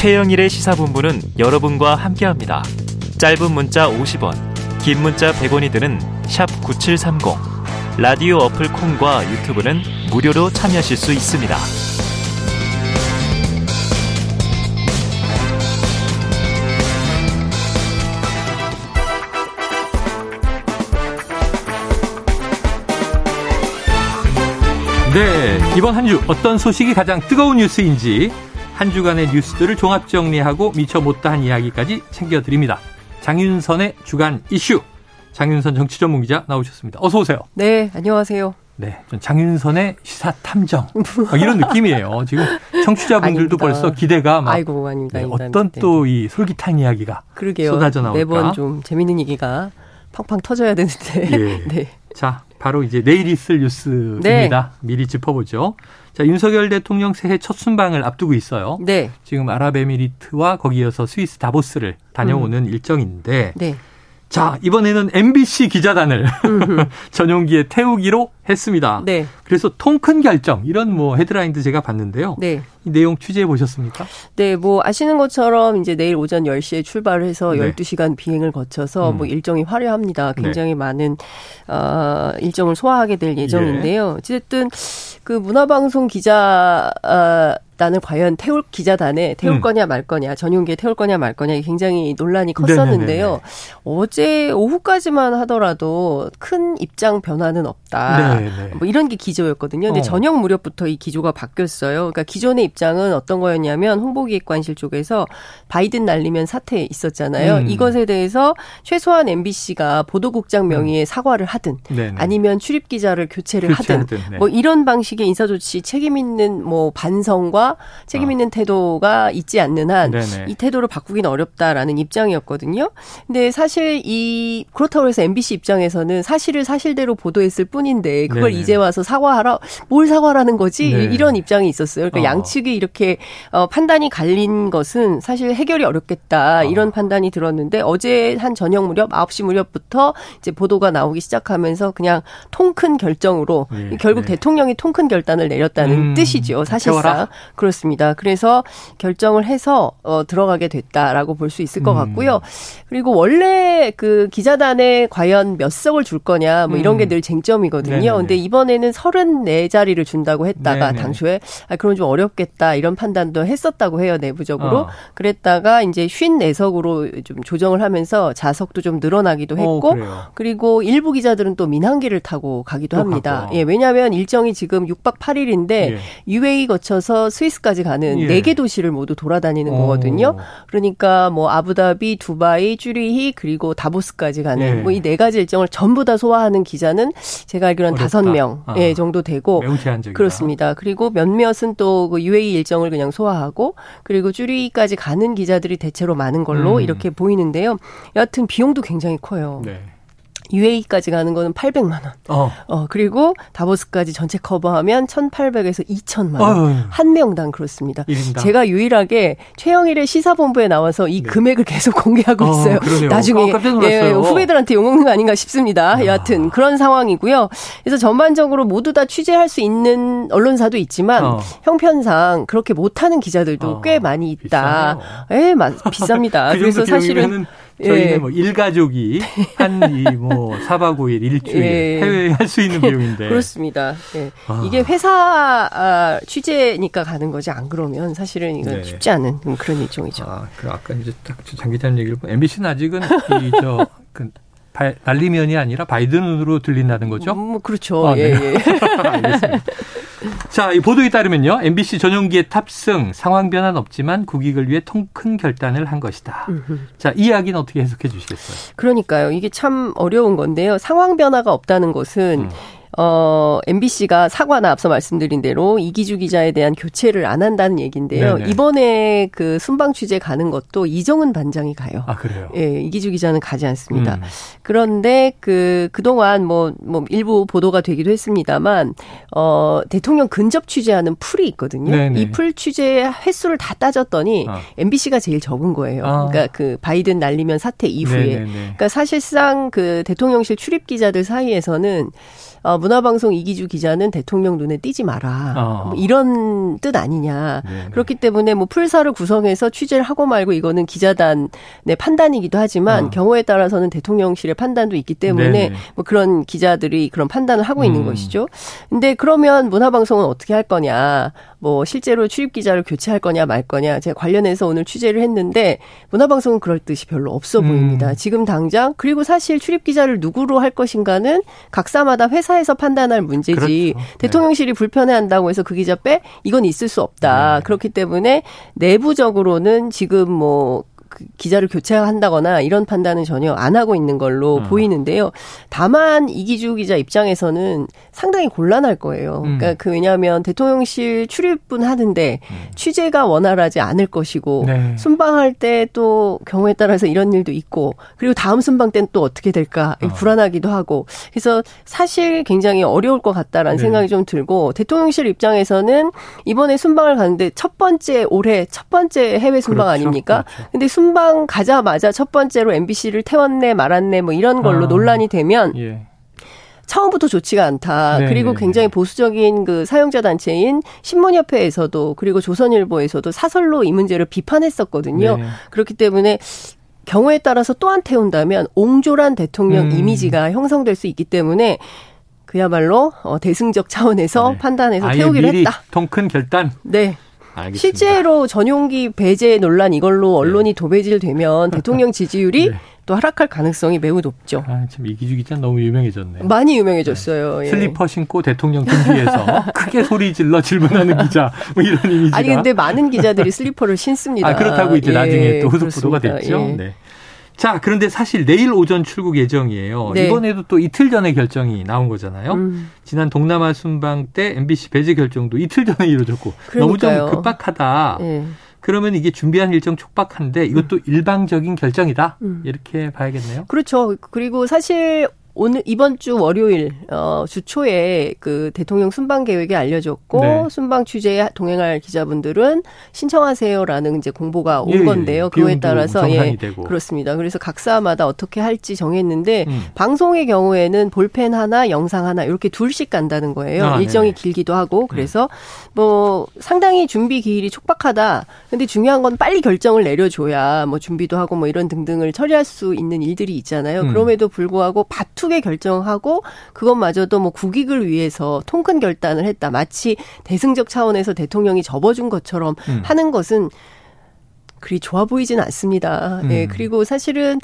최영일의 시사본부는 여러분과 함께합니다. 짧은 문자 50원, 긴 문자 100원이 드는 9730. 라디오 어플 콩과 유튜브는 무료로 참여하실 수 있습니다. 네, 이번 한 주 어떤 소식이 가장 뜨거운 뉴스인지 한 주간의 뉴스들을 종합 정리하고 미처 못다한 이야기까지 챙겨드립니다. 장윤선의 주간 이슈. 장윤선 정치 전문 기자 나오셨습니다. 어서 오세요. 네, 안녕하세요. 네, 전 장윤선의 시사 탐정 어, 이런 느낌이에요. 지금 청취자분들도 벌써 기대가 막 아이고, 아닙니다, 네, 아닙니다. 어떤 네. 또이 솔깃한 이야기가 그러게요. 쏟아져 나올까? 매번 좀 재밌는 얘기가 팡팡 터져야 되는데. 예. 네. 자, 바로 이제 내일 있을 뉴스입니다. 미리 짚어보죠. 자, 윤석열 대통령 새해 첫 순방을 앞두고 있어요. 네. 지금 아랍에미리트와 거기 이어서 스위스 다보스를 다녀오는 일정인데 네. 자, 이번에는 MBC 기자단을 전용기에 태우기로 했습니다. 네. 그래서 통큰 결정 이런 뭐 헤드라인도 제가 봤는데요. 네. 이 내용 취재해 보셨습니까? 네, 뭐 아시는 것처럼 이제 내일 오전 10시에 출발을 해서 네. 12시간 비행을 거쳐서 음. 뭐 일정이 화려합니다. 네. 굉장히 많은 어 일정을 소화하게 될 예. 예정인데요. 어쨌든 그 문화방송 기자 어, 단을 과연 태울 기자단에 태울 음. 거냐 말 거냐 전용기에 태울 거냐 말 거냐 굉장히 논란이 네네네네. 컸었는데요. 어제 오후까지만 하더라도 큰 입장 변화는 없다. 네, 네. 뭐 이런 게 기조였거든요. 근데 어. 저녁 무렵부터 이 기조가 바뀌었어요. 그러니까 기존의 입장은 어떤 거였냐면 홍보기획관실 쪽에서 바이든 날리면 사태 있었잖아요. 음. 이것에 대해서 최소한 MBC가 보도국장 명의의 사과를 하든 네, 네. 아니면 출입 기자를 교체를 하든 교체하든, 네. 뭐 이런 방식의 인사 조치 책임 있는 뭐 반성과 책임 있는 태도가 있지 않는 한이 아. 태도를 바꾸기는 어렵다라는 입장이었거든요. 근데 사실 이 그렇다고 해서 MBC 입장에서는 사실을 사실대로 보도했을 뿐인데 그걸 네네. 이제 와서 사과하라 뭘 사과라는 거지 네. 이런 입장이 있었어요. 그러니까 어. 양측이 이렇게 어, 판단이 갈린 것은 사실 해결이 어렵겠다 아. 이런 판단이 들었는데 어제 한 저녁 무렵 9시 무렵부터 이제 보도가 나오기 시작하면서 그냥 통 큰 결정으로 네, 결국 네. 대통령이 통 큰 결단을 내렸다는 음, 뜻이죠. 사실상 태워라. 그렇습니다. 그래서 결정을 해서 어, 들어가게 됐다라고 볼 수 있을 것 음. 같고요. 그리고 원래 그 기자단에 과연 몇 석을 줄 거냐 뭐 이런 음. 게늘 쟁점이거든요. 네네네. 근데 이번에는 34자리를 준다고 했다가 네네. 당초에 아 그럼 좀 어렵겠다 이런 판단도 했었다고 해요 내부적으로. 어. 그랬다가 이제 54석으로 좀 조정을 하면서 자석도 좀 늘어나기도 어, 했고 그래요. 그리고 일부 기자들은 또 민항기를 타고 가기도 또 합니다. 가고. 예, 왜냐하면 일정이 지금 6박 8일인데 예. UAE 거쳐서 스위스 까지 가는 예. 네개 도시를 모두 돌아다니는 어. 거거든요. 그러니까 뭐 아부다비, 두바이, 쭈리히 그리고 다보스까지 가는 예. 뭐이 네 가지 일정을 전부 다 소화하는 기자는 제가 알기로는. 다섯 명 아. 예, 정도 되고 매우 제한적이다. 그렇습니다. 그리고 몇몇은 또 그 UAE 일정을 그냥 소화하고 그리고 쭈리히까지 가는 기자들이 대체로 많은 걸로 음. 이렇게 보이는데요. 여하튼 비용도 굉장히 커요. 네. UAE까지 가는 거는 800만 원. 어. 어, 그리고 다보스까지 전체 커버하면 1,800에서 2,000만 원. 어휴. 한 명당 그렇습니다. 일인당. 제가 유일하게 최영일의 시사본부에 나와서 이 금액을 계속 공개하고 어, 있어요. 그러네요. 나중에 어. 예, 후배들한테 욕먹는 거 아닌가 싶습니다. 여하튼 그런 상황이고요. 그래서 전반적으로 모두 다 취재할 수 있는 언론사도 있지만 어. 형편상 그렇게 못하는 기자들도 어, 꽤 많이 있다. 비싸네요. 예, 맞, 비쌉니다. 그 그래서 사실은 저희는 예. 뭐 일가족이 한이뭐 4박 5일 일주일 예. 해외에 할 수 있는 비용인데. 그렇습니다. 예. 아. 이게 회사 아, 취재니까 가는 거지 안 그러면 사실은 이건 네. 쉽지 않은 그런 일종이죠. 아, 그 아까 이제 딱 장 기자님 얘기를 보면 MBC는 아직은 이저 그 날리면이 아니라 바이든으로 들린다는 거죠? 음, 뭐 그렇죠. 아, 예, 네. 예. 알겠습니다. 자, 이 보도에 따르면요. MBC 전용기의 탑승, 상황 변화는 없지만 국익을 위해 통 큰 결단을 한 것이다. 자, 이 이야기는 어떻게 해석해 주시겠어요? 그러니까요. 이게 참 어려운 건데요. 상황 변화가 없다는 것은 음. 어, MBC가 사과나 앞서 말씀드린 대로 이기주 기자에 대한 교체를 안 한다는 얘기인데요. 네네. 이번에 그 순방 취재 가는 것도 이정은 반장이 가요. 아, 그래요? 예, 이기주 기자는 가지 않습니다. 음. 그런데 그 그동안 뭐 뭐 일부 보도가 되기도 했습니다만 어 대통령 근접 취재하는 풀이 있거든요. 이 풀 취재 횟수를 다 따졌더니 아. MBC가 제일 적은 거예요. 아. 그러니까 그 바이든 날리면 사태 이후에 네네네. 그러니까 사실상 그 대통령실 출입 기자들 사이에서는 어, 문화방송 이기주 기자는 대통령 눈에 띄지 마라. 어. 뭐 이런 뜻 아니냐. 네네. 그렇기 때문에 뭐 풀사를 구성해서 취재를 하고 말고 이거는 기자단의 판단이기도 하지만 어. 경우에 따라서는 대통령실의 판단도 있기 때문에 네네. 뭐 그런 기자들이 그런 판단을 하고 음. 있는 것이죠. 근데 그러면 문화방송은 어떻게 할 거냐. 뭐 실제로 출입 기자를 교체할 거냐 말 거냐 제가 관련해서 오늘 취재를 했는데 문화방송은 그럴 뜻이 별로 없어 음. 보입니다. 지금 당장 그리고 사실 출입 기자를 누구로 할 것인가는 각사마다 회사 에서 판단할 문제지 그렇죠. 대통령실이 네. 불편해한다고 해서 그 기자 빼 이건 있을 수 없다. 네. 그렇기 때문에 내부적으로는 지금 뭐그 기자를 교체한다거나 이런 판단은 전혀 안 하고 있는 걸로 음. 보이는데요. 다만 이기주 기자 입장에서는 상당히 곤란할 거예요. 음. 그러니까 그 왜냐하면 대통령실 출입분 하는데 음. 취재가 원활하지 않을 것이고 네. 순방할 때 또 경우에 따라서 이런 일도 있고 그리고 다음 순방 때는 또 어떻게 될까 어. 불안하기도 하고 그래서 사실 굉장히 어려울 것 같다라는 네. 생각이 좀 들고 대통령실 입장에서는 이번에 순방을 가는데 첫 번째 올해 첫 번째 해외 순방 그렇죠. 아닙니까? 그렇죠. 근데 순방 가자마자 첫 번째로 MBC를 태웠네 말았네 뭐 이런 걸로 아, 논란이 되면 예. 처음부터 좋지가 않다. 네네네. 그리고 네, 굉장히 네. 보수적인 그 사용자 단체인 신문협회에서도 그리고 조선일보에서도 사설로 이 문제를 비판했었거든요. 네. 그렇기 때문에 경우에 따라서 또한 태운다면 옹졸한 대통령 음. 이미지가 형성될 수 있기 때문에 그야말로 어, 대승적 차원에서 네. 판단해서 태우기로 했다. 통큰 결단. 네. 알겠습니다. 실제로 전용기 배제 논란 이걸로 언론이 네. 도배질되면 대통령 지지율이 네. 또 하락할 가능성이 매우 높죠. 아, 참 이기주 기자 너무 유명해졌네요. 많이 유명해졌어요. 네. 예. 슬리퍼 신고 대통령 등뒤에서 크게 소리 질러 질문하는 기자 뭐 이런 이미지가. 아니 근데 많은 기자들이 슬리퍼를 신습니다. 아 그렇다고 이제 예, 나중에 또 후속 보도가 됐죠. 예. 네. 자, 그런데 사실 내일 오전 출국 예정이에요. 네. 이번에도 또 이틀 전에 결정이 나온 거잖아요. 음. 지난 동남아 순방 때 MBC 배제 결정도 이틀 전에 이루어졌고 그러니까요. 너무 좀 급박하다. 네. 그러면 이게 준비한 일정 촉박한데 이것도 음. 일방적인 결정이다. 음. 이렇게 봐야겠네요. 그렇죠. 그리고 사실 오늘 이번 주 월요일 어 주 초에 그 대통령 순방 계획이 알려졌고 네. 순방 취재에 동행할 기자분들은 신청하세요라는 이제 공보가 온 예, 예. 건데요. 예. 그거에 따라서 예 되고. 그렇습니다. 그래서 각사마다 어떻게 할지 정했는데 음. 방송의 경우에는 볼펜 하나, 영상 하나 이렇게 둘씩 간다는 거예요. 아, 일정이 네 길기도 하고 그래서 네. 뭐 상당히 준비 기일이 촉박하다. 근데 중요한 건 빨리 결정을 내려줘야 뭐 준비도 하고 뭐 이런 등등을 처리할 수 있는 일들이 있잖아요. 음. 그럼에도 불구하고 바투 투게 결정하고 그것마저도 뭐 국익을 위해서 통큰 결단을 했다. 마치 대승적 차원에서 대통령이 접어준 것처럼 음. 하는 것은 그리 좋아 보이지는 않습니다. 음. 예, 그리고 사실은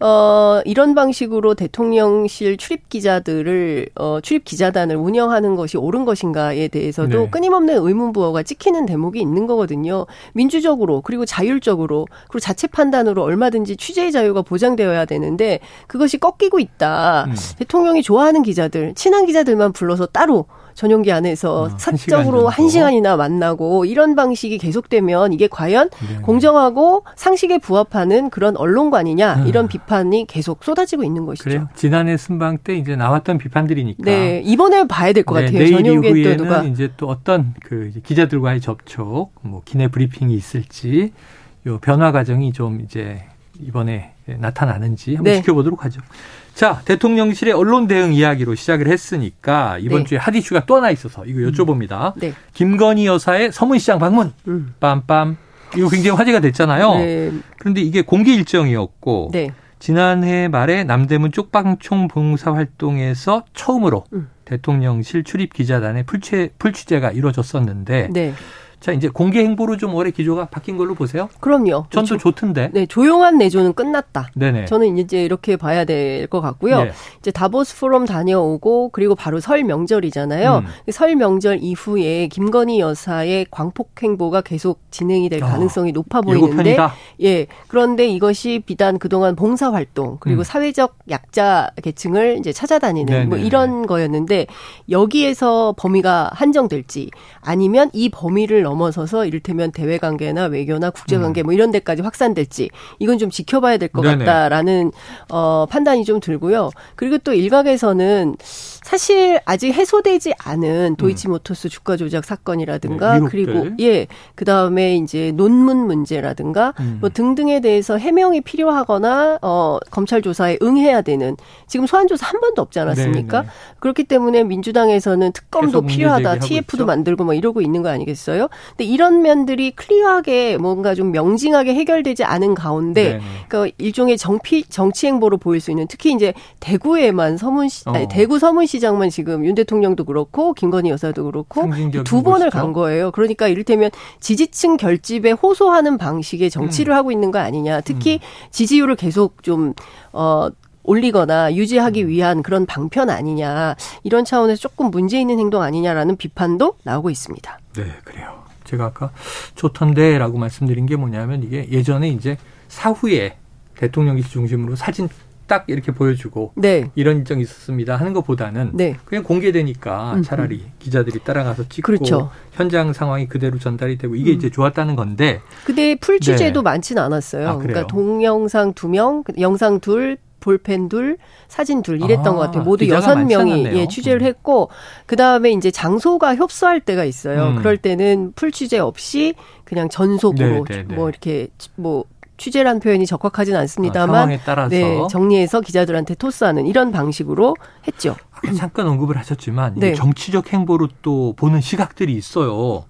어 이런 방식으로 대통령실 출입 기자들을 어 출입 기자단을 운영하는 것이 옳은 것인가에 대해서도 네. 끊임없는 의문부호가 찍히는 대목이 있는 거거든요. 민주적으로 그리고 자율적으로 그리고 자체 판단으로 얼마든지 취재의 자유가 보장되어야 되는데 그것이 꺾이고 있다. 음. 대통령이 좋아하는 기자들, 친한 기자들만 불러서 따로 전용기 안에서 어, 사적으로 한, 시간 이나 만나고 이런 방식이 계속되면 이게 과연 네. 공정하고 상식에 부합하는 그런 언론관이냐 음. 이런 비판이 계속 쏟아지고 있는 것이죠. 그래요. 지난해 순방 때 이제 나왔던 비판들이니까. 네, 이번에 봐야 될것 네, 같아요. 전용기 또 누가 이제 또 어떤 그 기자들과의 접촉, 뭐 기내 브리핑이 있을지 요 변화 과정이 좀 이제 이번에 나타나는지 한번 네. 지켜보도록 하죠. 자, 대통령실의 언론 대응 이야기로 시작을 했으니까 이번 네. 주에 핫 이슈가 또 하나 있어서 이거 여쭤봅니다. 음. 네. 김건희 여사의 서문시장 방문. 음. 빰빰. 이거 굉장히 화제가 됐잖아요. 네. 그런데 이게 공개 일정이었고 네. 지난해 말에 남대문 쪽방총 봉사 활동에서 처음으로 음. 대통령실 출입 기자단의 풀취, 풀취재가 이루어졌었는데 네. 자, 이제 공개 행보로 좀 올해 기조가 바뀐 걸로 보세요? 그럼요. 전도 그렇죠. 좋던데. 네, 조용한 내조는 끝났다. 네네. 저는 이제 이렇게 봐야 될 것 같고요. 네. 이제 다보스 포럼 다녀오고 그리고 바로 설 명절이잖아요. 음. 설 명절 이후에 김건희 여사의 광폭 행보가 계속 진행이 될 아, 가능성이 어, 높아 보이는데 예. 그런데 이것이 비단 그동안 봉사 활동 그리고 음. 사회적 약자 계층을 이제 찾아다니는 네네. 뭐 이런 거였는데 여기에서 범위가 한정될지 아니면 이 범위를 넘어서서 이를테면 대외 관계나 외교나 국제 관계 음. 뭐 이런 데까지 확산될지 이건 좀 지켜봐야 될 것 같다라는 어 판단이 좀 들고요. 그리고 또 일각에서는 사실 아직 해소되지 않은 도이치모터스 음. 주가 조작 사건이라든가 네, 그리고 예 그다음에 이제 논문 문제라든가 음. 뭐 등등에 대해서 해명이 필요하거나 어 검찰 조사에 응해야 되는 지금 소환 조사 한 번도 없지 않았습니까? 네네. 네. 그렇기 때문에 민주당에서는 특검도 필요하다. TF도 있죠? 만들고 뭐 이러고 있는 거 아니겠어요? 근데 이런 면들이 클리어하게 뭔가 좀 명징하게 해결되지 않은 가운데 그 일종의 정피 정치 행보로 보일 수 있는 특히 이제 대구에만 서문시 어. 아니, 대구 서문시 장만 지금 윤 대통령도 그렇고 김건희 여사도 그렇고 두 번을 간 거예요. 그러니까 이를테면 지지층 결집에 호소하는 방식의 정치를 음. 하고 있는 거 아니냐. 특히 음. 지지율을 계속 좀 어 올리거나 유지하기 음. 위한 그런 방편 아니냐 이런 차원에서 조금 문제 있는 행동 아니냐라는 비판도 나오고 있습니다. 네, 그래요. 제가 아까 좋던데라고 말씀드린 게 뭐냐면 이게 예전에 이제 사후에 대통령실 중심으로 사진 딱 이렇게 보여주고 네. 이런 일정이 있었습니다 하는 것보다는 네. 그냥 공개되니까 음, 차라리 음. 기자들이 따라가서 찍고 그렇죠. 현장 상황이 그대로 전달이 되고 이게 음. 이제 좋았다는 건데. 근데 풀 취재도 네. 많지는 않았어요. 아, 그러니까 동영상 두 명, 영상 둘, 볼펜 둘, 사진 둘 이랬던 아, 것 같아요. 모두 여섯 명이 예, 취재를 음. 했고 그 다음에 이제 장소가 협소할 때가 있어요. 음. 그럴 때는 풀 취재 없이 그냥 전속으로 네, 네, 네. 뭐 이렇게 뭐 취재란 표현이 적확하진 않습니다만 아, 네, 정리해서 기자들한테 토스하는 이런 방식으로 했죠. 잠깐 언급을 하셨지만 네. 정치적 행보로 또 보는 시각들이 있어요.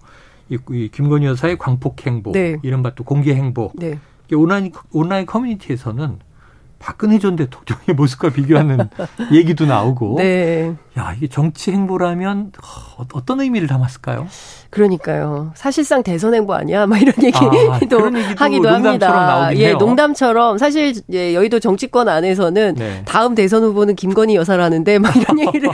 이, 이 김건희 여사의 광폭 행보, 네. 이른바 또 공개 행보. 네. 온라인 온라인 커뮤니티에서는 박근혜 전 대통령의 모습과 비교하는 얘기도 나오고. 네. 야, 이게 정치 행보라면 어, 어떤 의미를 담았을까요? 그러니까요. 사실상 대선 행보 아니야? 막 이런 얘기도 아, 하기도 합니다. 예, 해요. 농담처럼 사실 예, 여의도 정치권 안에서는 네. 다음 대선 후보는 김건희 여사라는데 막 이런 얘기를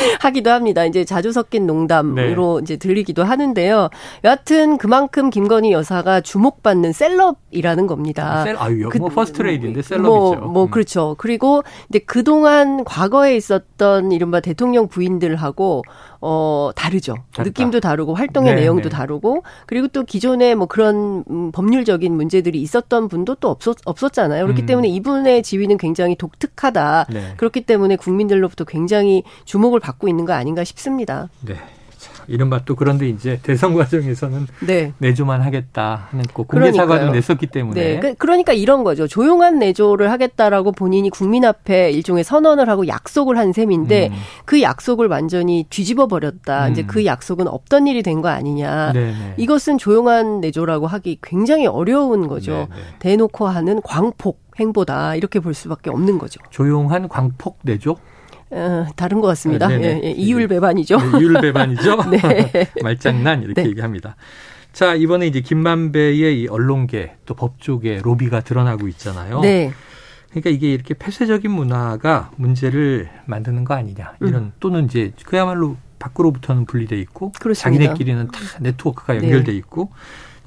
하기도 합니다. 이제 자주 섞인 농담으로 네. 이제 들리기도 하는데요. 여하튼 그만큼 김건희 여사가 주목받는 celeb이라는 겁니다. 아, 셀, 아유, 그, 뭐 퍼스트 레이디인데 celeb이죠. 뭐, 뭐 음. 그렇죠. 그리고 이제 그동안 과거에 있었던 이른바 대통령 부인들하고 어, 다르죠. 다르다. 느낌도 다르고 활동의 네, 내용도 네. 다르고 그리고 또 기존에 뭐 그런 음, 법률적인 문제들이 있었던 분도 또 없었, 없었잖아요. 그렇기 음. 때문에 이분의 지위는 굉장히 독특하다. 네. 그렇기 때문에 국민들로부터 굉장히 주목을 받고 있는 거 아닌가 싶습니다. 네. 이른바 또 그런데 이제 대선 과정에서는 네. 내조만 하겠다 하는 꼭 공개 사과를 냈었기 때문에 네. 그, 그러니까 이런 거죠. 조용한 내조를 하겠다라고 본인이 국민 앞에 일종의 선언을 하고 약속을 한 셈인데 음. 그 약속을 완전히 뒤집어 버렸다. 음. 이제 그 약속은 없던 일이 된 거 아니냐. 네네. 네. 이것은 조용한 내조라고 하기 굉장히 어려운 거죠. 네네. 네. 대놓고 하는 광폭 행보다 이렇게 볼 수밖에 없는 거죠. 조용한 광폭 내조? 어, 다른 것 같습니다. 네, 예, 예, 이율 배반이죠. 네, 이율 배반이죠. 네. 말장난 이렇게 네. 얘기합니다. 자 이번에 이제 김만배의 이 언론계 또 법조계 로비가 드러나고 있잖아요. 네. 그러니까 이게 이렇게 폐쇄적인 문화가 문제를 만드는 거 아니냐 이런 음. 또는 이제 그야말로 밖으로부터는 분리돼 있고 그렇습니다. 자기네끼리는 다 네트워크가 연결돼 네. 있고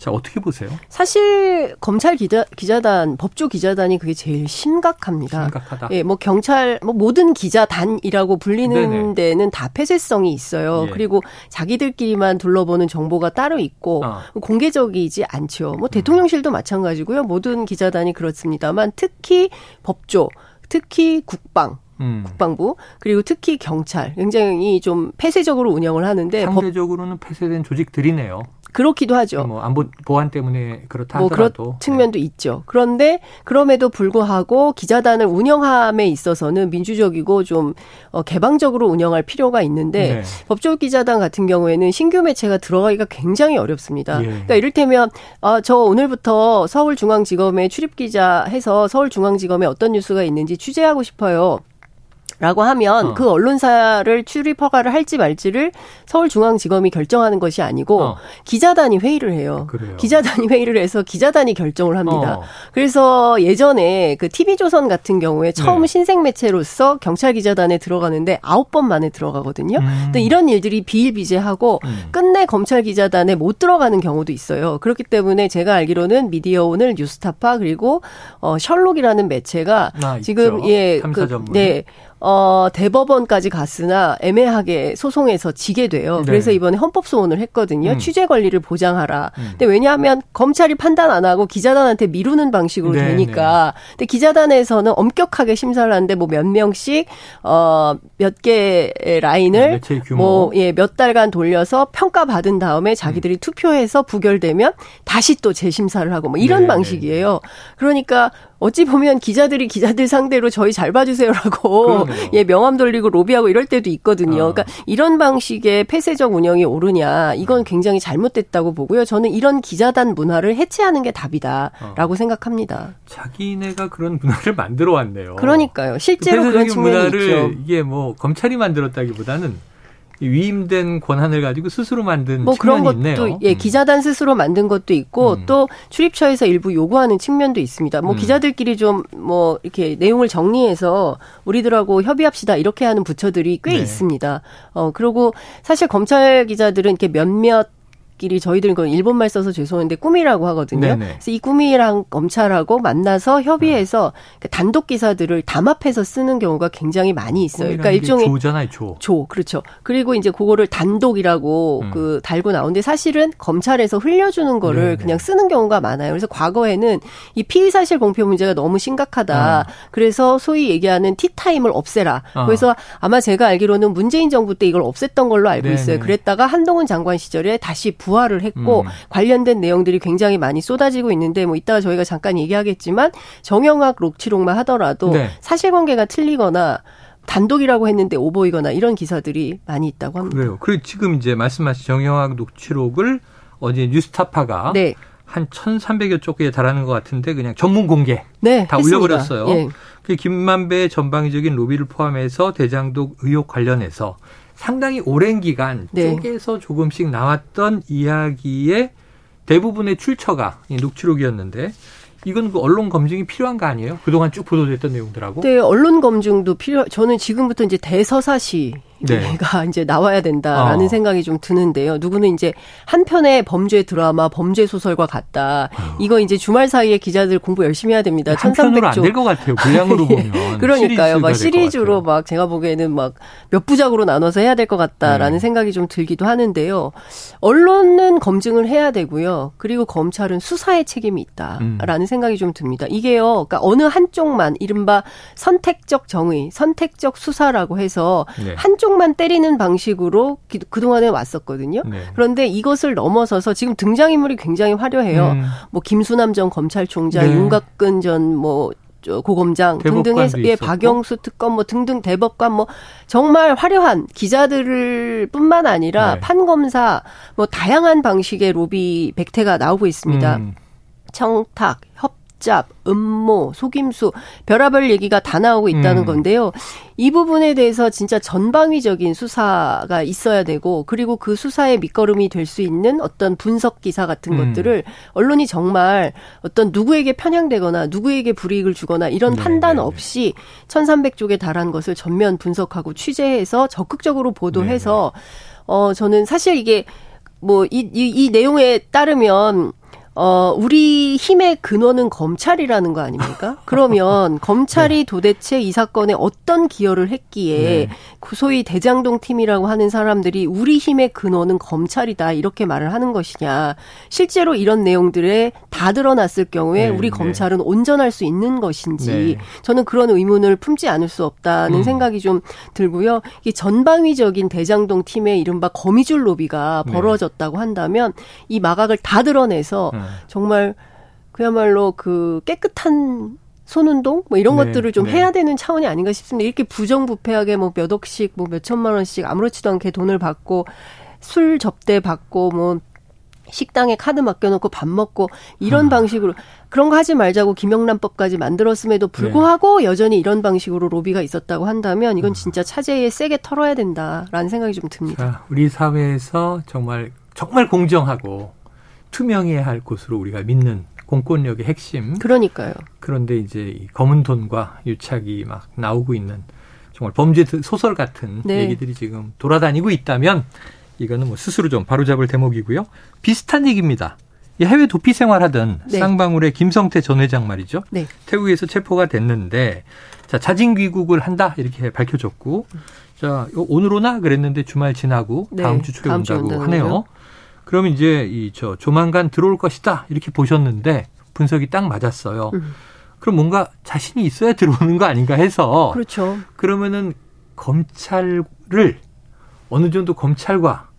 자, 어떻게 보세요? 사실 검찰 기자, 기자단, 법조 기자단이 그게 제일 심각합니다. 심각하다. 예, 뭐 경찰, 뭐 모든 기자단이라고 불리는 네네. 데는 다 폐쇄성이 있어요. 예. 그리고 자기들끼리만 둘러보는 정보가 따로 있고 어. 공개적이지 않죠. 뭐 음. 대통령실도 마찬가지고요. 모든 기자단이 그렇습니다만 특히 법조, 특히 국방, 음. 국방부 그리고 특히 경찰 굉장히 좀 폐쇄적으로 운영을 하는데 상대적으로는 법... 폐쇄된 조직들이네요. 그렇기도 하죠. 뭐 안보 보안 때문에 그렇다 뭐 하더라도 그런 측면도 네. 있죠. 그런데 그럼에도 불구하고 기자단을 운영함에 있어서는 민주적이고 좀 어, 개방적으로 운영할 필요가 있는데 네. 법조 기자단 같은 경우에는 신규 매체가 들어가기가 굉장히 어렵습니다. 예. 그러니까 이를테면 어, 저 오늘부터 서울중앙지검에 출입 기자 해서 서울중앙지검에 어떤 뉴스가 있는지 취재하고 싶어요. 라고 하면 어. 그 언론사를 출입 허가를 할지 말지를 서울중앙지검이 결정하는 것이 아니고 어. 기자단이 회의를 해요. 그래요. 기자단이 회의를 해서 기자단이 결정을 합니다. 어. 그래서 예전에 그 TV조선 같은 경우에 처음 네. 신생 매체로서 경찰 기자단에 들어가는데 아홉 번 만에 들어가거든요. 음. 근데 이런 일들이 비일비재하고 음. 끝내 검찰 기자단에 못 들어가는 경우도 있어요. 그렇기 때문에 제가 알기로는 미디어 오늘 뉴스타파 그리고 어 셜록이라는 매체가 아, 지금 예 그 네. 어, 대법원까지 갔으나 애매하게 소송에서 지게 돼요. 네. 그래서 이번에 헌법소원을 했거든요. 음. 취재 권리를 보장하라. 음. 근데 왜냐하면 검찰이 판단 안 하고 기자단한테 미루는 방식으로 네, 되니까. 네. 근데 기자단에서는 엄격하게 심사를 하는데 뭐 몇 명씩 어, 몇 개의 라인을 네, 뭐 예, 몇 달간 돌려서 평가 받은 다음에 자기들이 음. 투표해서 부결되면 다시 또 재심사를 하고 뭐 이런 네, 네. 방식이에요. 그러니까 어찌 보면 기자들이 기자들 상대로 저희 잘 봐주세요라고 예 명함 돌리고 로비하고 이럴 때도 있거든요. 어. 그러니까 이런 방식의 폐쇄적 운영이 옳으냐 이건 굉장히 잘못됐다고 보고요. 저는 이런 기자단 문화를 해체하는 게 답이다라고 어. 생각합니다. 자기네가 그런 문화를 만들어 왔네요. 그러니까요. 실제로 그런 측면이 문화를 있죠. 이게 뭐 검찰이 만들었다기보다는 위임된 권한을 가지고 스스로 만든 뭐 측면이 그런 것도 있네요. 예, 음. 기자단 스스로 만든 것도 있고 음. 또 출입처에서 일부 요구하는 측면도 있습니다. 뭐 음. 기자들끼리 좀 뭐 이렇게 내용을 정리해서 우리들하고 협의합시다 이렇게 하는 부처들이 꽤 네. 있습니다. 어 그리고 사실 검찰 기자들은 이렇게 몇몇 끼리 저희들은 그 일본말 써서 죄송한데 꿈이라고 하거든요. 네네. 그래서 이 꿈이랑 검찰하고 만나서 협의해서 네. 단독 기사들을 담합해서 쓰는 경우가 굉장히 많이 있어요. 그러니까 일종의 조잖아요, 조. 조, 그렇죠. 그리고 이제 그거를 단독이라고 음. 그 달고 나오는데 사실은 검찰에서 흘려주는 거를 네네. 그냥 쓰는 경우가 많아요. 그래서 과거에는 이 피의 사실 공표 문제가 너무 심각하다. 어. 그래서 소위 얘기하는 티타임을 없애라. 어. 그래서 아마 제가 알기로는 문재인 정부 때 이걸 없앴던 걸로 알고 네네. 있어요. 그랬다가 한동훈 장관 시절에 다시 부 부활을 했고 음. 관련된 내용들이 굉장히 많이 쏟아지고 있는데 뭐 이따가 저희가 잠깐 얘기하겠지만 정영학 록치록만 하더라도 네. 사실관계가 틀리거나 단독이라고 했는데 오보이거나 이런 기사들이 많이 있다고 합니다. 그래요. 그리고 지금 이제 말씀하신 정영학 녹취록을 어제 뉴스타파가 네. 한 1,300여 쪽에 달하는 것 같은데 그냥 전문 공개 네, 다 했습니다. 올려버렸어요. 예. 그 김만배 전방위적인 로비를 포함해서 대장독 의혹 관련해서 상당히 오랜 기간 네. 쪼개서 조금씩 나왔던 이야기의 대부분의 출처가 이 녹취록이었는데 이건 그 언론 검증이 필요한 거 아니에요? 그동안 쭉 보도됐던 내용들하고? 네, 언론 검증도 필요. 저는 지금부터 이제 대서사시 네. 가 이제 나와야 된다라는 어. 생각이 좀 드는데요. 누구는 이제 한 편의 범죄 드라마, 범죄 소설과 같다. 어. 이거 이제 주말 사이에 기자들 공부 열심히 해야 됩니다. 한 편으로 안될 것 같아요. 분량으로 보면. 그러니까요. 막 시리즈로 막 제가 보기에는 막 몇 부작으로 나눠서 해야 될 것 같다라는 네. 생각이 좀 들기도 하는데요. 언론은 검증을 해야 되고요. 그리고 검찰은 수사의 책임이 있다라는 음. 생각이 좀 듭니다. 이게요. 그러니까 어느 한쪽만 이른바 선택적 정의, 선택적 수사라고 해서 네. 한쪽 한쪽만 때리는 방식으로 그동안에 왔었거든요. 네. 그런데 이것을 넘어서서 지금 등장인물이 굉장히 화려해요. 음. 뭐 김수남 전 검찰총장, 네. 윤곽근 전뭐 고검장 등등의 예, 박영수 특검 뭐 등등 대법관 뭐 정말 화려한 기자들을 뿐만 아니라 네. 판검사 뭐 다양한 방식의 로비 백태가 나오고 있습니다. 음. 청탁, 협 붙잡, 음모, 속임수, 별하별 얘기가 다 나오고 있다는 음. 건데요. 이 부분에 대해서 진짜 전방위적인 수사가 있어야 되고 그리고 그 수사의 밑거름이 될 수 있는 어떤 분석 기사 같은 음. 것들을 언론이 정말 어떤 누구에게 편향되거나 누구에게 불이익을 주거나 이런 네, 판단 네, 네. 없이 1300쪽에 달한 것을 전면 분석하고 취재해서 적극적으로 보도해서 어 저는 사실 이게 뭐 이 이, 이 내용에 따르면 어, 우리 힘의 근원은 검찰이라는 거 아닙니까? 그러면 검찰이 네. 도대체 이 사건에 어떤 기여를 했기에 네. 소위 대장동 팀이라고 하는 사람들이 우리 힘의 근원은 검찰이다 이렇게 말을 하는 것이냐. 실제로 이런 내용들에 다 드러났을 경우에 네. 우리 네. 검찰은 온전할 수 있는 것인지 네. 저는 그런 의문을 품지 않을 수 없다는 음. 생각이 좀 들고요. 이 전방위적인 대장동 팀의 이른바 거미줄 로비가 네. 벌어졌다고 한다면 이 마각을 다 드러내서 음. 정말 그야말로 그 깨끗한 손운동 뭐 이런 네, 것들을 좀 네. 해야 되는 차원이 아닌가 싶습니다. 이렇게 부정부패하게 뭐 몇 억씩 뭐 몇 천만 원씩 아무렇지도 않게 돈을 받고 술 접대 받고 뭐 식당에 카드 맡겨놓고 밥 먹고 이런 아. 방식으로 그런 거 하지 말자고 김영란법까지 만들었음에도 불구하고 네. 여전히 이런 방식으로 로비가 있었다고 한다면 이건 음. 진짜 차제에 세게 털어야 된다라는 생각이 좀 듭니다. 자, 우리 사회에서 정말 정말 공정하고 투명해야 할 곳으로 우리가 믿는 공권력의 핵심. 그러니까요. 그런데 이제 이 검은 돈과 유착이 막 나오고 있는 정말 범죄 소설 같은 네. 얘기들이 지금 돌아다니고 있다면 이거는 뭐 스스로 좀 바로잡을 대목이고요. 비슷한 얘기입니다. 해외 도피 생활하던 네. 쌍방울의 김성태 전 회장 말이죠. 네. 태국에서 체포가 됐는데 자 자진 귀국을 한다 이렇게 밝혀졌고 자 오늘 오나 그랬는데 주말 지나고 네. 다음 주 초에 다음 온다고 하네요. 그러면 이제 이 저 조만간 들어올 것이다 이렇게 보셨는데 분석이 딱 맞았어요. 음. 그럼 뭔가 자신이 있어야 들어오는 거 아닌가 해서 그렇죠. 그러면은 검찰을 어느 정도 검찰과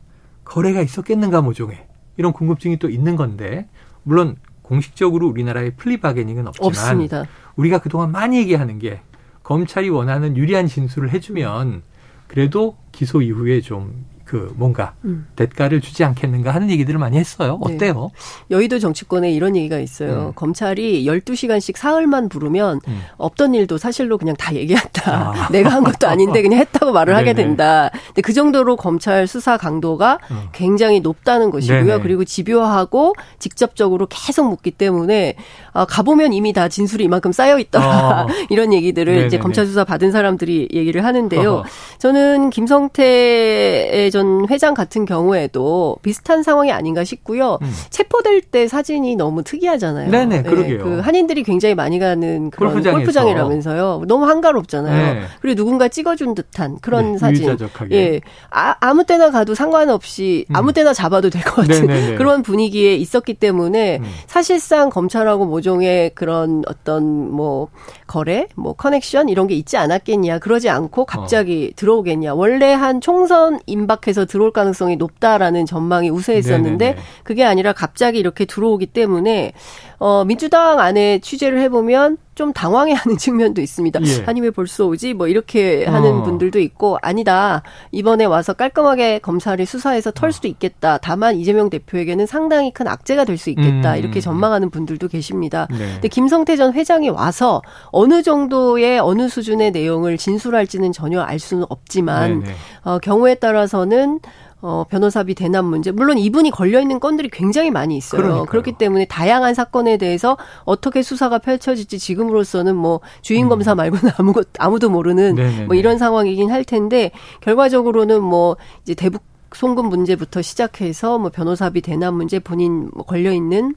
거래가 있었겠는가 모종에 이런 궁금증이 또 있는 건데 물론 공식적으로 우리나라의 플리바게닝은 없지만 없습니다. 우리가 그동안 많이 얘기하는 게 검찰이 원하는 유리한 진술을 해주면 그래도 기소 이후에 좀 그 뭔가 음. 대가를 주지 않겠는가 하는 얘기들을 많이 했어요. 네. 어때요? 네. 여의도 정치권에 이런 얘기가 있어요. 음. 검찰이 12시간씩 사흘만 부르면 음. 없던 일도 사실로 그냥 다 얘기한다. 아. 내가 한 것도 아닌데 그냥 했다고 말을 하게 된다. 근데 그 정도로 검찰 수사 강도가 음. 굉장히 높다는 것이고요. 네네. 그리고 집요하고 직접적으로 계속 묻기 때문에 아, 가보면 이미 다 진술이 이만큼 쌓여 있더라. 아. 이런 얘기들을 네네네. 이제 검찰 수사 받은 사람들이 얘기를 하는데요. 어허. 저는 김성태 전 회장 같은 경우에도 비슷한 상황이 아닌가 싶고요. 음. 체포될 때 사진이 너무 특이하잖아요. 네네, 네, 그러게요. 그 한인들이 굉장히 많이 가는 그런 골프장에서. 라면서요 너무 한가롭잖아요. 네. 그리고 누군가 찍어준 듯한 그런 네, 사진. 유자적하게. 예, 아, 아무 때나 가도 상관없이 음. 아무 때나 잡아도 될 것 같은 네네네. 그런 분위기에 있었기 때문에 음. 사실상 검찰하고 모종의 그런 어떤 뭐 거래, 뭐 커넥션 이런 게 있지 않았겠냐. 그러지 않고 갑자기 어. 들어오겠냐. 원래 한 총선 임박 해서 들어올 가능성이 높다라는 전망이 우세했었는데 네네네. 그게 아니라 갑자기 이렇게 들어오기 때문에 어 민주당 안에 취재를 해보면 좀 당황해하는 측면도 있습니다. 예. 아니 왜 벌써 오지? 뭐 이렇게 하는 어. 분들도 있고 아니다. 이번에 와서 깔끔하게 검찰이 수사해서 털 어. 수도 있겠다. 다만 이재명 대표에게는 상당히 큰 악재가 될 수 있겠다. 음. 이렇게 전망하는 분들도 계십니다. 네. 근데 김성태 전 회장이 와서 어느 정도의 어느 수준의 내용을 진술할지는 전혀 알 수는 없지만 네, 네. 어, 경우에 따라서는 어, 변호사비 대납 문제. 물론 이분이 걸려있는 건들이 굉장히 많이 있어요. 그러니까요. 그렇기 때문에 다양한 사건에 대해서 어떻게 수사가 펼쳐질지 지금으로서는 뭐 주인 검사 음. 말고는 아무것, 아무도 모르는 네네네. 뭐 이런 상황이긴 할 텐데 결과적으로는 뭐 이제 대북 송금 문제부터 시작해서 뭐 변호사비 대납 문제 본인 뭐 걸려있는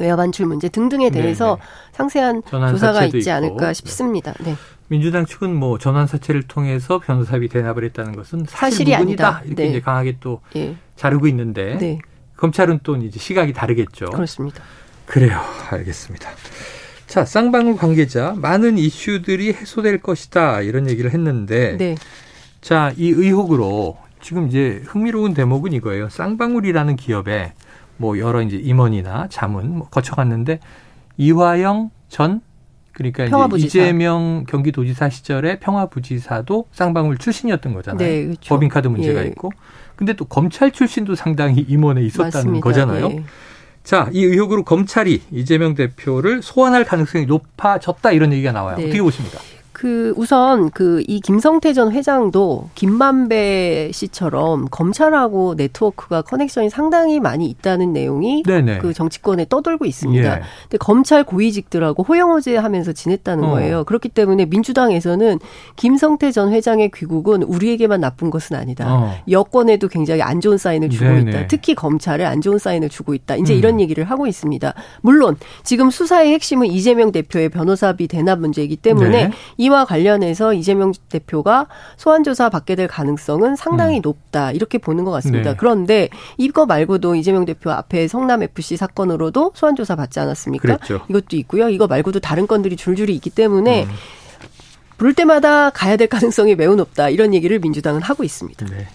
외화 반출 문제 등등에 대해서 네네. 상세한 조사가 있지 있고. 않을까 네. 싶습니다. 네. 민주당 측은 뭐 전환 사채를 통해서 변호사비 대납을 했다는 것은 사실 이 아니다. 이렇게 네. 이제 강하게 또 예. 자르고 있는데 네. 검찰은 또 이제 시각이 다르겠죠. 그렇습니다. 그래요. 알겠습니다. 자, 쌍방울 관계자 많은 이슈들이 해소될 것이다 이런 얘기를 했는데 네. 자, 이 의혹으로 지금 이제 흥미로운 대목은 이거예요. 쌍방울이라는 기업에 뭐 여러 이제 임원이나 자문 뭐 거쳐갔는데 이화영 전 그러니까 이제 이재명 경기도지사 시절에 평화부지사도 쌍방울 출신이었던 거잖아요. 네, 그렇죠. 법인카드 문제가 예. 있고. 근데 또 검찰 출신도 상당히 임원에 있었다는 맞습니다. 거잖아요. 예. 자, 이 의혹으로 검찰이 이재명 대표를 소환할 가능성이 높아졌다 이런 얘기가 나와요. 네. 어떻게 보십니까? 그 우선 그 이 김성태 전 회장도 김만배 씨처럼 검찰하고 네트워크가 커넥션이 상당히 많이 있다는 내용이 네네. 그 정치권에 떠돌고 있습니다. 예. 근데 검찰 고위직들하고 호영호제 하면서 지냈다는 어. 거예요. 그렇기 때문에 민주당에서는 김성태 전 회장의 귀국은 우리에게만 나쁜 것은 아니다. 어. 여권에도 굉장히 안 좋은 사인을 주고 네네. 있다. 특히 검찰에 안 좋은 사인을 주고 있다. 이제 음. 이런 얘기를 하고 있습니다. 물론 지금 수사의 핵심은 이재명 대표의 변호사비 대납 문제이기 때문에 네. 이 이와 관련해서 이재명 대표가 소환 조사 받게 될 가능성은 상당히 음. 높다 이렇게 보는 것 같습니다. 네. 그런데 이거 말고도 이재명 대표 앞에 성남 FC 사건으로도 소환 조사 받지 않았습니까? 그랬죠. 이것도 있고요. 이거 말고도 다른 건들이 줄줄이 있기 때문에 음. 부를 때마다 가야 될 가능성이 매우 높다 이런 얘기를 민주당은 하고 있습니다. 네.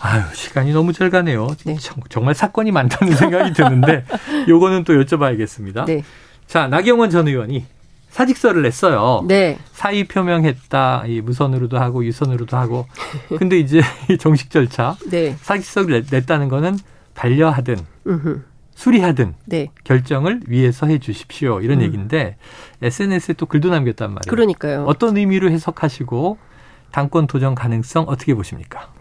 아유, 시간이 너무 잘 가네요. 네. 정말 사건이 많다는 생각이 드는데 요거는 또 여쭤봐야겠습니다. 네. 자, 나경원 전 의원이 사직서를 냈어요. 네. 사의 표명했다. 이 무선으로도 하고 유선으로도 하고. 근데 이제 정식 절차 네. 사직서를 냈다는 거는 반려하든 수리하든 네. 결정을 위해서 해 주십시오. 이런 음. 얘기인데 SNS에 또 글도 남겼단 말이에요. 그러니까요. 어떤 의미로 해석하시고 당권 도전 가능성 어떻게 보십니까?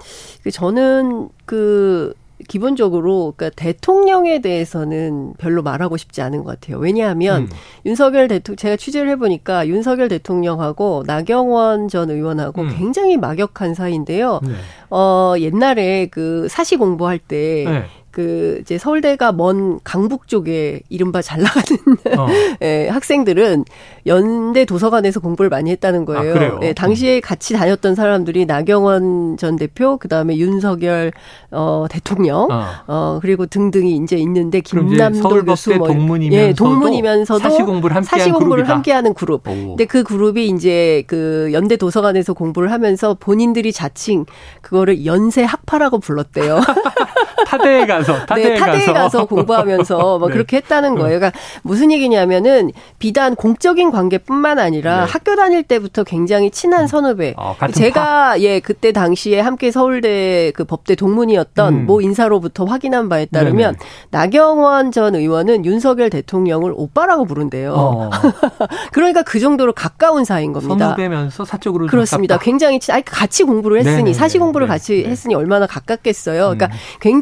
그 저는 그 기본적으로 그러니까 대통령에 대해서는 별로 말하고 싶지 않은 것 같아요. 왜냐하면 음. 윤석열 대통령 제가 취재를 해보니까 윤석열 대통령하고 나경원 전 의원하고 음. 굉장히 막역한 사이인데요. 네. 어 옛날에 그 사시 공부할 때 네. 그 이제 서울대가 먼 강북 쪽에 이른바 잘 나가는 어. 예, 학생들은 연대 도서관에서 공부를 많이 했다는 거예요. 아, 예, 당시에 같이 다녔던 사람들이 나경원 전 대표, 그 다음에 윤석열 어, 대통령, 어. 어 그리고 등등이 이제 있는데 김남도 교수 뭐 동문이면서도, 예, 동문이면서도 사시 공부를 함께 사시 공부를 함께하는 그룹. 오. 근데 그 그룹이 이제 그 연대 도서관에서 공부를 하면서 본인들이 자칭 그거를 연세 학파라고 불렀대요. 타대에 가서 타대에, 네, 타대에 가서. 가서 공부하면서 뭐 네. 그렇게 했다는 거예요. 그러니까 무슨 얘기냐면은 비단 공적인 관계뿐만 아니라 네. 학교 다닐 때부터 굉장히 친한 선후배. 어, 제가 파. 예 그때 당시에 함께 서울대 그 법대 동문이었던 음. 모 인사로부터 확인한 바에 따르면 네네. 나경원 전 의원은 윤석열 대통령을 오빠라고 부른대요. 어. 그러니까 그 정도로 가까운 사이인 겁니다. 선후배면서 사적으로 그렇습니다. 굉장히 치, 아니 같이 공부를 했으니 네네네. 사시 공부를 같이 네. 했으니 얼마나 가깝겠어요. 그러니까 음.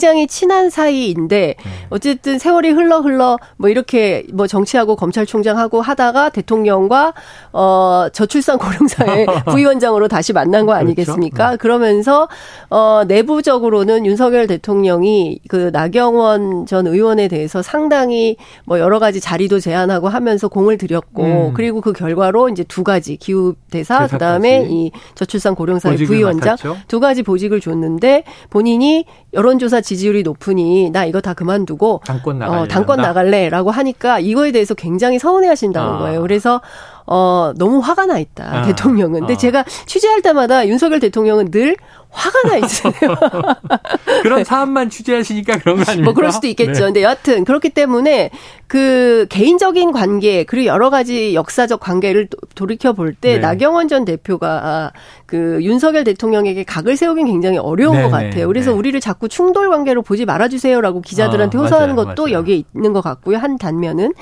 굉장히 친한 사이인데 네. 어쨌든 세월이 흘러 흘러 뭐 이렇게 뭐 정치하고 검찰총장하고 하다가 대통령과 어 저출산 고령사회 부위원장으로 다시 만난 거 그렇죠. 아니겠습니까? 그렇죠? 그러면서 어 내부적으로는 윤석열 대통령이 그 나경원 전 의원에 대해서 상당히 뭐 여러 가지 자리도 제안하고 하면서 공을 들였고 음. 그리고 그 결과로 이제 두 가지 기후 대사 그다음에 이 저출산 고령사회 부위원장 맡았죠? 두 가지 보직을 줬는데 본인이 여론조사 지지율이 높으니 나 이거 다 그만두고 당권 나갈래 어, 당권 나갈래라고 하니까 이거에 대해서 굉장히 서운해하신다는 아. 거예요. 그래서 어 너무 화가 나 있다 아. 대통령은. 근데 아. 제가 취재할 때마다 윤석열 대통령은 늘 화가 나 있어요. 그런 사안만 취재하시니까 그런 거 아닙니까? 뭐 그럴 수도 있겠죠. 네. 근데 여하튼 그렇기 때문에 그 개인적인 관계 그리고 여러 가지 역사적 관계를 돌이켜 볼때 네. 나경원 전 대표가 그 윤석열 대통령에게 각을 세우긴 굉장히 어려운 네, 것 네, 같아요. 그래서 네. 우리를 자꾸 충돌 관계로 보지 말아주세요라고 기자들한테 아, 호소하는 맞아요, 것도 맞아요. 여기에 있는 것 같고요. 한 단면은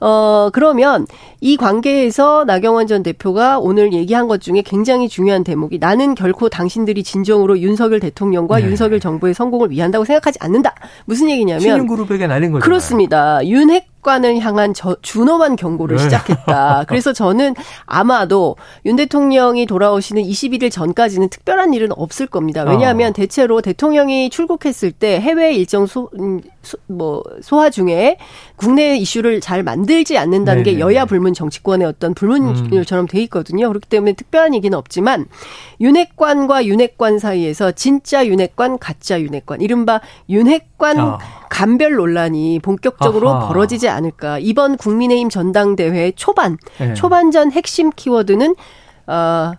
어, 그러면 이 관계에서 나경원 전 대표가 오늘 얘기한 것 중에 굉장히 중요한 대목이 나는 결코 당신들이 진정으로 윤석열 대통령과 네. 윤석열 정부의 성공을 위한다고 생각하지 않는다. 무슨 얘기냐면 신윤그룹에게 날린 거죠. 그렇습니다. 윤핵 관을 향한 저, 준엄한 경고를 네. 시작했다. 그래서 저는 아마도 윤 대통령이 돌아오시는 21일 전까지는 특별한 일은 없을 겁니다. 왜냐하면 어. 대체로 대통령이 출국했을 때 해외 일정 소, 음, 소, 뭐 소화 중에 국내 이슈를 잘 만들지 않는다는 네네. 게 여야 불문 정치권의 어떤 불문율처럼 돼 있거든요. 그렇기 때문에 특별한 얘기는 없지만 윤핵관과 윤핵관 사이에서 진짜 윤핵관, 가짜 윤핵관, 이른바 윤핵관 어. 간별 논란이 본격적으로 아하. 벌어지지 않을까. 이번 국민의힘 전당대회 초반, 네. 초반전 핵심 키워드는 어,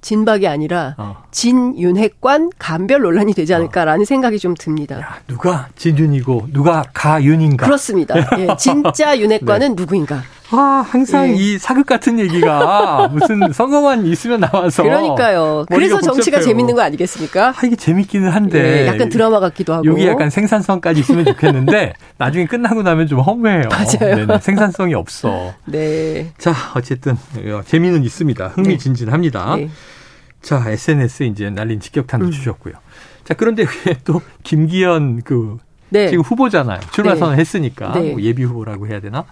진박이 아니라 어. 진윤핵관 간별 논란이 되지 않을까라는 어. 생각이 좀 듭니다. 야, 누가 진윤이고 누가 가윤인가? 그렇습니다. 예, 진짜 윤핵관은 네. 누구인가? 아, 항상 예. 이 사극 같은 얘기가 무슨 선거만 있으면 나와서. 그러니까요. 그래서 정치가 재밌는 거 아니겠습니까? 아, 이게 재밌기는 한데. 예, 약간 드라마 같기도 하고. 여기 약간 생산성까지 있으면 좋겠는데, 나중에 끝나고 나면 좀 허무해요. 맞아요. 네네, 생산성이 없어. 네. 자, 어쨌든, 어, 재미는 있습니다. 흥미진진합니다. 네. 자, SNS에 이제 날린 직격탄도 음. 주셨고요. 자, 그런데 왜또 김기현 그, 네. 지금 후보잖아요. 출마 네. 선언했으니까. 네. 뭐 예비 후보라고 해야 되나?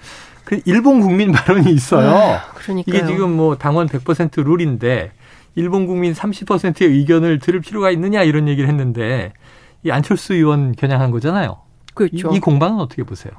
그 일본 국민 발언이 있어요. 아, 이게 지금 뭐 당원 100% 룰인데 일본 국민 30%의 의견을 들을 필요가 있느냐 이런 얘기를 했는데 이 안철수 의원 겨냥한 거잖아요. 그렇죠. 이, 이 공방은 어떻게 보세요?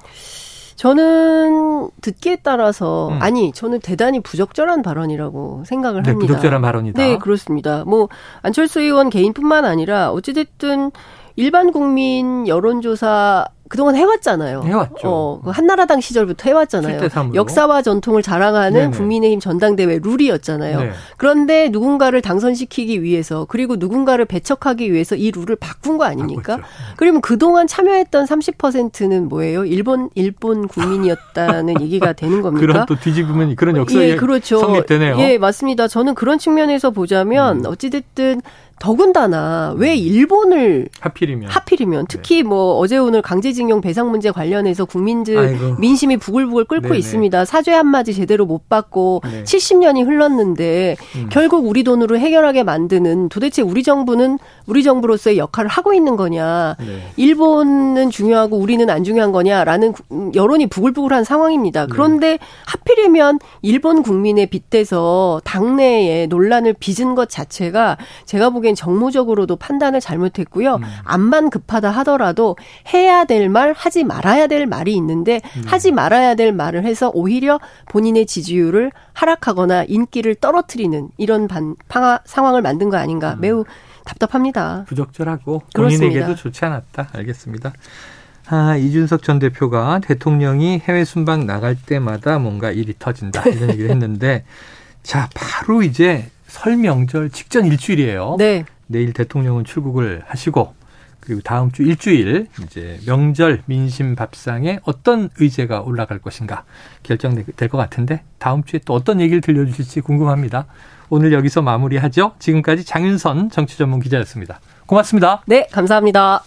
저는 듣기에 따라서 음. 아니 저는 대단히 부적절한 발언이라고 생각을 네, 합니다. 부적절한 발언이다. 네 그렇습니다. 뭐 안철수 의원 개인뿐만 아니라 어찌됐든 일반 국민 여론조사 그동안 해왔잖아요. 해왔죠. 어, 그 한나라당 시절부터 해왔잖아요. 역사와 전통을 자랑하는 네네. 국민의힘 전당대회 룰이었잖아요. 네. 그런데 누군가를 당선시키기 위해서 그리고 누군가를 배척하기 위해서 이 룰을 바꾼 거 아닙니까? 그러면 그동안 참여했던 30%는 뭐예요? 일본 일본 국민이었다는 얘기가 되는 겁니까? 그런 또 뒤집으면 그런 역사에 예, 그렇죠. 성립되네요. 예, 맞습니다. 저는 그런 측면에서 보자면 음. 어찌됐든 더군다나 왜 음. 일본을 하필이면 하필이면 특히 네. 뭐 어제 오늘 강제징용 배상 문제 관련해서 국민들 아이고. 민심이 부글부글 끓고 네네. 있습니다. 사죄 한마디 제대로 못 받고 네. 70년이 흘렀는데 음. 결국 우리 돈으로 해결하게 만드는 도대체 우리 정부는 우리 정부로서의 역할을 하고 있는 거냐. 네. 일본은 중요하고 우리는 안 중요한 거냐라는 여론이 부글부글한 상황입니다. 네. 그런데 네. 하필이면 일본 국민의 빗대서 당내에 논란을 빚은 것 자체가 제가 보기엔 정무적으로도 판단을 잘못했고요. 음. 암만 급하다 하더라도 해야 될 말, 하지 말아야 될 말이 있는데 음. 하지 말아야 될 말을 해서 오히려 본인의 지지율을 하락하거나 인기를 떨어뜨리는 이런 반, 파, 상황을 만든 거 아닌가 음. 매우 답답합니다. 부적절하고 본인에게도 그렇습니다. 좋지 않았다. 알겠습니다. 아, 이준석 전 대표가 대통령이 해외 순방 나갈 때마다 뭔가 일이 터진다 이런 얘기를 했는데 자 바로 이제 설 명절 직전 일주일이에요. 네. 내일 대통령은 출국을 하시고 그리고 다음 주 일주일 이제 명절 민심 밥상에 어떤 의제가 올라갈 것인가 결정될 것 같은데 다음 주에 또 어떤 얘기를 들려주실지 궁금합니다. 오늘 여기서 마무리하죠. 지금까지 장윤선 정치전문 기자였습니다. 고맙습니다. 네, 감사합니다.